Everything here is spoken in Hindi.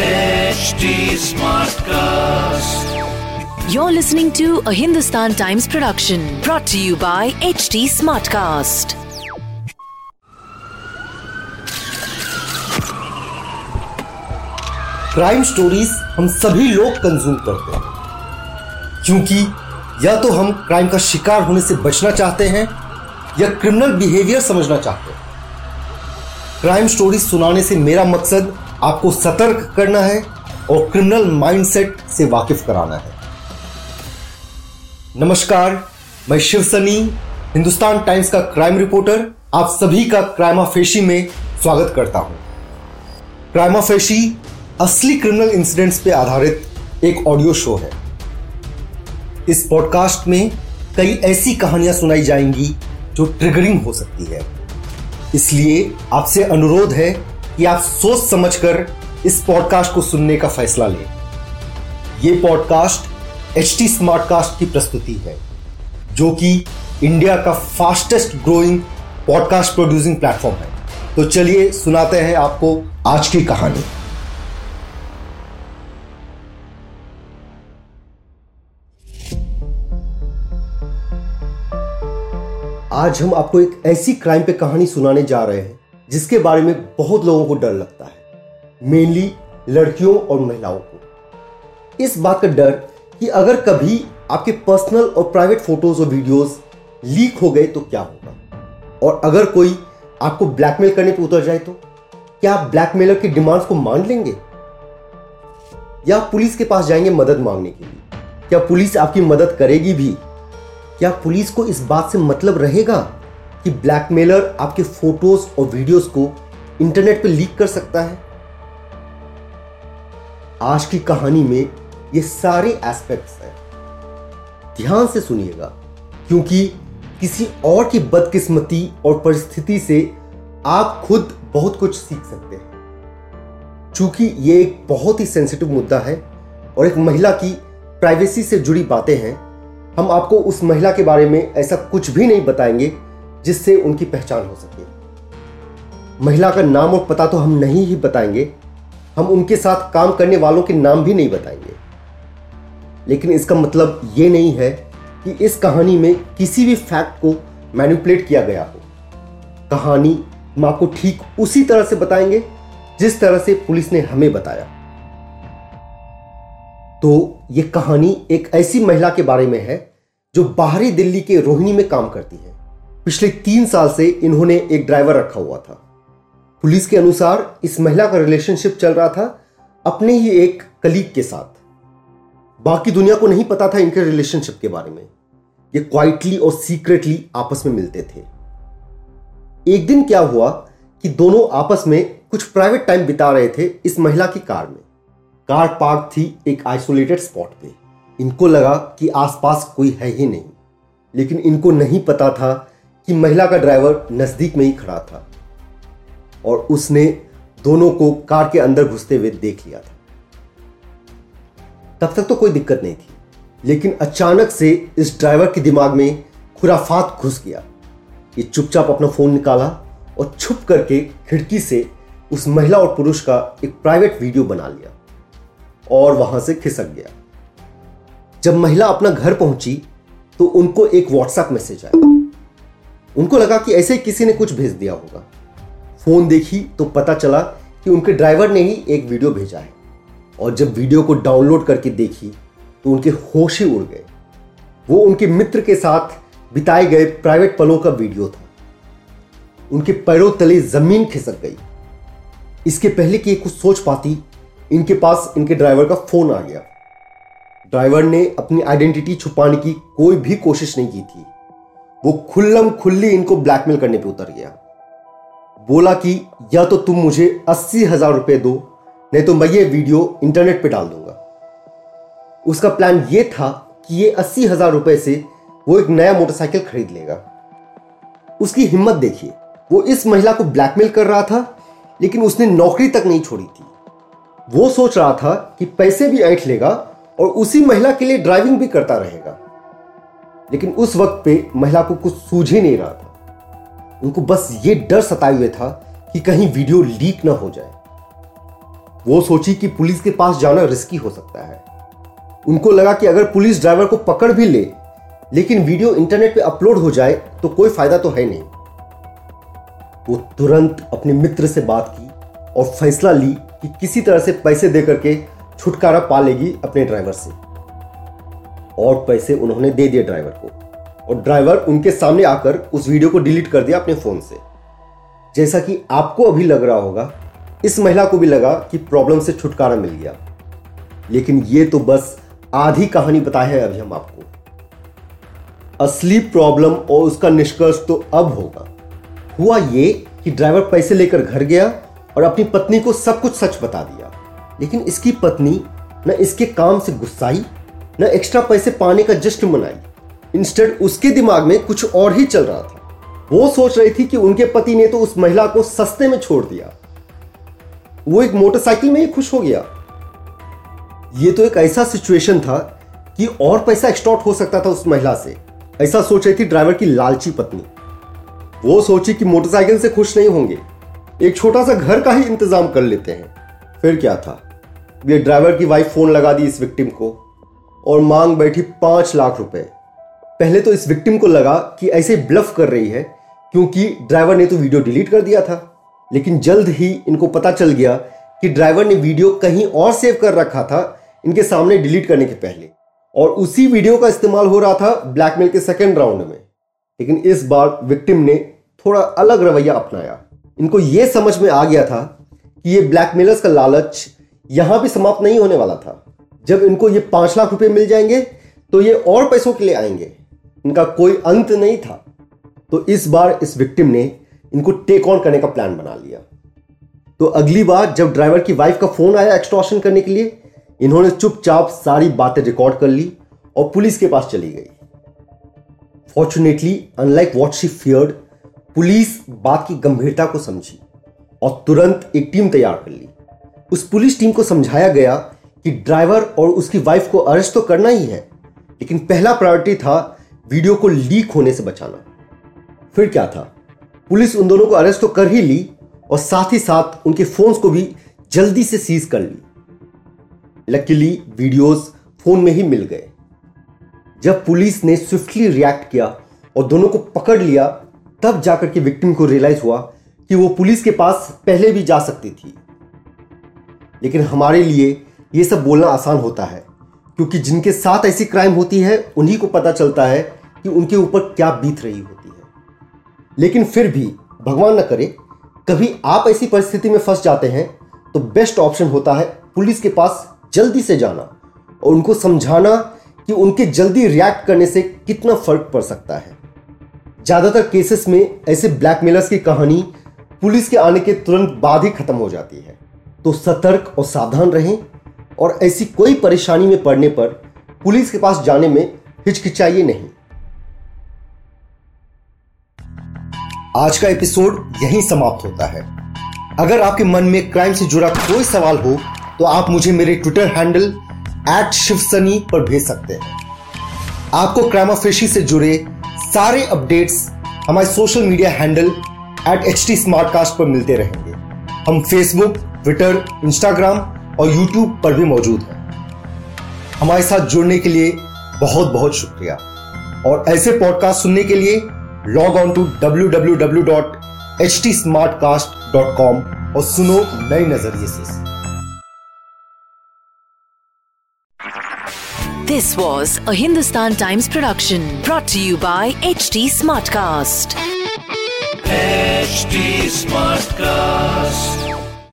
HD Smartcast. You're listening to a Hindustan Times production brought to you by HT Smartcast. Crime stories हम सभी लोग कंज्यूम करते हैं क्योंकि या तो हम क्राइम का शिकार होने से बचना चाहते हैं, या क्रिमिनल बिहेवियर समझना चाहते हैं क्राइम स्टोरीज सुनाने से मेरा मकसद आपको सतर्क करना है और क्रिमिनल माइंडसेट से वाकिफ कराना है। नमस्कार, मैं शिव सनी, हिंदुस्तान टाइम्स का क्राइम रिपोर्टर आप सभी का क्राइमा फेशी में स्वागत करता हूँ। क्राइमा फेशी असली क्रिमिनल इंसिडेंट्स पे आधारित एक ऑडियो शो है। इस पॉडकास्ट में कई ऐसी कहानियाँ सुनाई जाएँगी जो ट्रिगरिंग हो सकती है। इसलिए आपसे अनुरोध है कि आप सोच समझकर इस पॉडकास्ट को सुनने का फैसला लें। यह पॉडकास्ट एच टी स्मार्टकास्ट की प्रस्तुति है, जो कि इंडिया का fastest growing podcast producing platform है। तो चलिए सुनाते हैं आपको आज की कहानी। आज हम आपको एक ऐसी क्राइम पे कहानी सुनाने जा रहे हैं जिसके बारे में बहुत लोगों को डर लगता है मेनली लड़कियों और महिलाओं को। इस बात का डर कि अगर कभी आपके पर्सनल और प्राइवेट फ़ोटोज़ और वीडियोस लीक हो गए तो क्या होगा? और अगर कोई आपको ब्लैकमेल करने पर उतर जाए तो क्या आप ब्लैकमेलर की डिमांड्स को मान लेंगे? या पुलिस के पास जाएँगे मदद मांगने के लिए? क्या पुलिस आपकी मदद करेगी भी? क्या पुलिस को इस बात से मतलब रहेगा? कि ब्लैकमेलर आपके फ़ोटोज़ और वीडियोस को इंटरनेट पर लीक कर सकता है। आज की कहानी में ये सारे एस्पेक्ट्स हैं। ध्यान से सुनिएगा, क्योंकि किसी और की बदकिस्मती और परिस्थिति से आप खुद बहुत कुछ सीख सकते हैं। चूँकि ये एक बहुत ही सेंसिटिव मुद्दा है और एक महिला की प्राइवेसी से जुड़ी बातें हैं, हम आपको उस महिला के बारे में ऐसा कुछ भी नहीं बताएँगे जिससे उनकी पहचान हो सके। महिला का नाम और पता तो हम नहीं ही बताएँगे। हम उनके साथ काम करने वालों के नाम भी नहीं बताएँगे। लेकिन इसका मतलब ये नहीं है कि इस कहानी में किसी भी फैक्ट को मैनिपुलेट किया गया हो। कहानी हम आपको ठीक उसी तरह से बताएँगे, जिस तरह से पुलिस ने हमें बताया। तो ये कहानी एक ऐसी महिला के बारे में है, जो बाहरी दिल्ली के रोहिणी में काम करती है। पिछले तीन साल से इन्होंने एक ड्राइवर रखा हुआ था। पुलिस के अनुसार इस महिला का रिलेशनशिप चल रहा था, अपने ही एक कलीग के साथ। बाकी दुनिया को नहीं पता था इनके रिलेशनशिप के बारे में। ये क्वाइटली और सीक्रेटली आपस में मिलते थे। एक दिन क्या हुआ कि दोनों आपस में कुछ प्राइवेट टाइम बिता रहे थे इस महिला की कार में। कार पार्क थी एक आइसोलेटेड स्पॉट पे। इनको लगा कि आसपास कोई है ही नहीं। लेकिन इनको नहीं पता था कि महिला का ड्राइवर नज़दीक में ही खड़ा था और उसने दोनों को कार के अंदर घुसते हुए देख लिया था। तब तक तो कोई दिक्कत नहीं थी, लेकिन अचानक से इस ड्राइवर के दिमाग में खुराफात घुस गया। ये चुपचाप अपना फ़ोन निकाला और छुप करके खिड़की से उस महिला और पुरुष का एक प्राइवेट वीडियो बना लिया और वहाँ से खिसक गया। जब महिला अपना घर पहुँची तो उनको एक व्हाट्सएप मैसेज आया। उनको लगा कि ऐसे किसी ने कुछ भेज दिया होगा। फ़ोन देखी तो पता चला कि उनके ड्राइवर ने ही एक वीडियो भेजा है। और जब वीडियो को डाउनलोड करके देखी तो उनके होश ही उड़ गए। वो उनके मित्र के साथ बिताए गए प्राइवेट पलों का वीडियो था। उनके पैरों तले ज़मीन खिसक गई। इसके पहले कि कुछ सोच पाती, इनके पास इनके ड्राइवर का फ़ोन आ गया। ड्राइवर ने अपनी आइडेंटिटी छुपाने की कोई भी कोशिश नहीं की थी। वो खुल्लम खुल्ली इनको ब्लैकमेल करने पे उतर गया। बोला कि, या तो तुम मुझे अस्सी हज़ार रुपए दो, नहीं तो मैं ये वीडियो इंटरनेट पे डाल दूँगा। उसका प्लान ये था कि ये अस्सी हज़ार रुपए से वो एक नया मोटरसाइकिल खरीद लेगा। उसकी हिम्मत देखिए, वो इस महिला को ब्लैकमेल कर रहा था, लेकिन उसने नौकरी तक नहीं छोड़ी थी। वो सोच रहा था कि पैसे भी ऐंठ लेगा और उसी महिला के लिए ड्राइविंग भी करता रहेगा। लेकिन उस वक्त पे महिला को कुछ सूझ ही नहीं रहा था। उनको बस ये डर सताए हुए था कि कहीं वीडियो लीक ना हो जाए। वो सोची कि पुलिस के पास जाना रिस्की हो सकता है। उनको लगा कि अगर पुलिस ड्राइवर को पकड़ भी ले, लेकिन वीडियो इंटरनेट पे अपलोड हो जाए तो कोई फ़ायदा तो है नहीं। वो तुरंत अपने मित्र से बात की और फैसला ली कि किसी तरह से पैसे देकर के छुटकारा पा लेगी अपने ड्राइवर से। और पैसे उन्होंने दे दिए ड्राइवर को। और ड्राइवर उनके सामने आकर उस वीडियो को डिलीट कर दिया अपने फ़ोन से। जैसा कि आपको अभी लग रहा होगा, इस महिला को भी लगा कि प्रॉब्लम से छुटकारा मिल गया। लेकिन ये तो बस आधी कहानी बताए है अभी हम आपको। असली प्रॉब्लम और उसका निष्कर्ष तो अब होगा। हुआ ये कि ड्राइवर पैसे लेकर घर गया और अपनी पत्नी को सब कुछ सच बता दिया। लेकिन इसकी पत्नी न इसके काम से गुस्साई न एक्स्ट्रा पैसे पाने का जश्न मनाई। इंस्टेंट उसके दिमाग में कुछ और ही चल रहा था। वो सोच रही थी कि उनके पति ने तो उस महिला को सस्ते में छोड़ दिया। वो एक मोटरसाइकिल में ही खुश हो गया। ये तो एक ऐसा सिचुएशन था कि और पैसा एक्सटॉर्ट हो सकता था उस महिला से। ऐसा सोच रही थी ड्राइवर की लालची पत्नी। वो सोची कि मोटरसाइकिल से खुश नहीं होंगे। एक छोटा सा घर का ही इंतज़ाम कर लेते हैं। फिर क्या था? ये ड्राइवर की वाइफ फ़ोन लगा दी इस विक्टिम को। और मांग बैठी पाँच लाख रुपए। पहले तो इस विक्टिम को लगा कि ऐसे ब्लफ कर रही है, क्योंकि ड्राइवर ने तो वीडियो डिलीट कर दिया था। लेकिन जल्द ही इनको पता चल गया कि ड्राइवर ने वीडियो कहीं और सेव कर रखा था, इनके सामने डिलीट करने के पहले। और उसी वीडियो का इस्तेमाल हो रहा था ब्लैकमेल के सेकेंड राउंड में। लेकिन इस बार विक्टिम ने थोड़ा अलग रवैया अपनाया। इनको यह समझ में आ गया था कि ये ब्लैकमेलर्स का लालच यहाँ भी समाप्त नहीं होने वाला था। जब इनको ये पाँच लाख रुपए मिल जाएँगे तो ये और पैसों के लिए आएँगे। इनका कोई अंत नहीं था। तो इस बार इस विक्टिम ने इनको टेक ऑन करने का प्लान बना लिया। तो अगली बार जब ड्राइवर की वाइफ का फ़ोन आया एक्सटॉर्शन करने के लिए, इन्होंने चुपचाप सारी बातें रिकॉर्ड कर ली और पुलिस के पास चली गई। Fortunately unlike what she feared police बात की गंभीरता को समझी और तुरंत एक टीम तैयार कर ली। उस पुलिस टीम को समझाया गया कि ड्राइवर और उसकी वाइफ को अरेस्ट तो करना ही है, लेकिन पहला प्रायोरिटी था वीडियो को लीक होने से बचाना। फिर क्या था? पुलिस उन दोनों को अरेस्ट तो कर ही ली और साथ ही साथ उनके फोन्स को भी जल्दी से सीज कर ली। लकीली वीडियोस फ़ोन में ही मिल गए। जब पुलिस ने स्विफ्टली रिएक्ट किया और दोनों को पकड़ लिया, तब जाकर के विक्टिम को रियलाइज़ हुआ कि वो पुलिस के पास पहले भी जा सकती थी। लेकिन हमारे लिए ये सब बोलना आसान होता है, क्योंकि जिनके साथ ऐसी क्राइम होती है, उन्हीं को पता चलता है कि उनके ऊपर क्या बीत रही होती है। लेकिन फिर भी, भगवान न करे, कभी आप ऐसी परिस्थिति में फंस जाते हैं तो बेस्ट ऑप्शन होता है पुलिस के पास जल्दी से जाना और उनको समझाना कि उनके जल्दी रिएक्ट करने से कितना फ़र्क पड़ सकता है। ज़्यादातर केसेस में ऐसे ब्लैकमेलर्स की कहानी पुलिस के आने के तुरंत बाद ही खत्म हो जाती है। तो सतर्क और सावधान रहें और ऐसी कोई परेशानी में पड़ने पर पुलिस के पास जाने में हिचकिचाइए नहीं। आज का एपिसोड यहीं समाप्त होता है। अगर आपके मन में क्राइम से जुड़ा कोई सवाल हो तो आप मुझे मेरे ट्विटर हैंडल एट शिवसनी पर भेज सकते हैं। आपको क्राइमाफेशी से जुड़े सारे अपडेट्स हमारे social media handle at H T पर मिलते रहेंगे। हम फेसबुक ट्विटर इंस्टाग्राम और यूट्यूब पर भी मौजूद हैं हमारे साथ जुड़ने के लिए बहुत बहुत शुक्रिया और ऐसे पॉडकास्ट सुनने के लिए log on to W W W dot H T smartcast dot com और सुनो नए नज़रिए से This was a Hindustan Times production brought to you by HT Smartcast. HT Smartcast.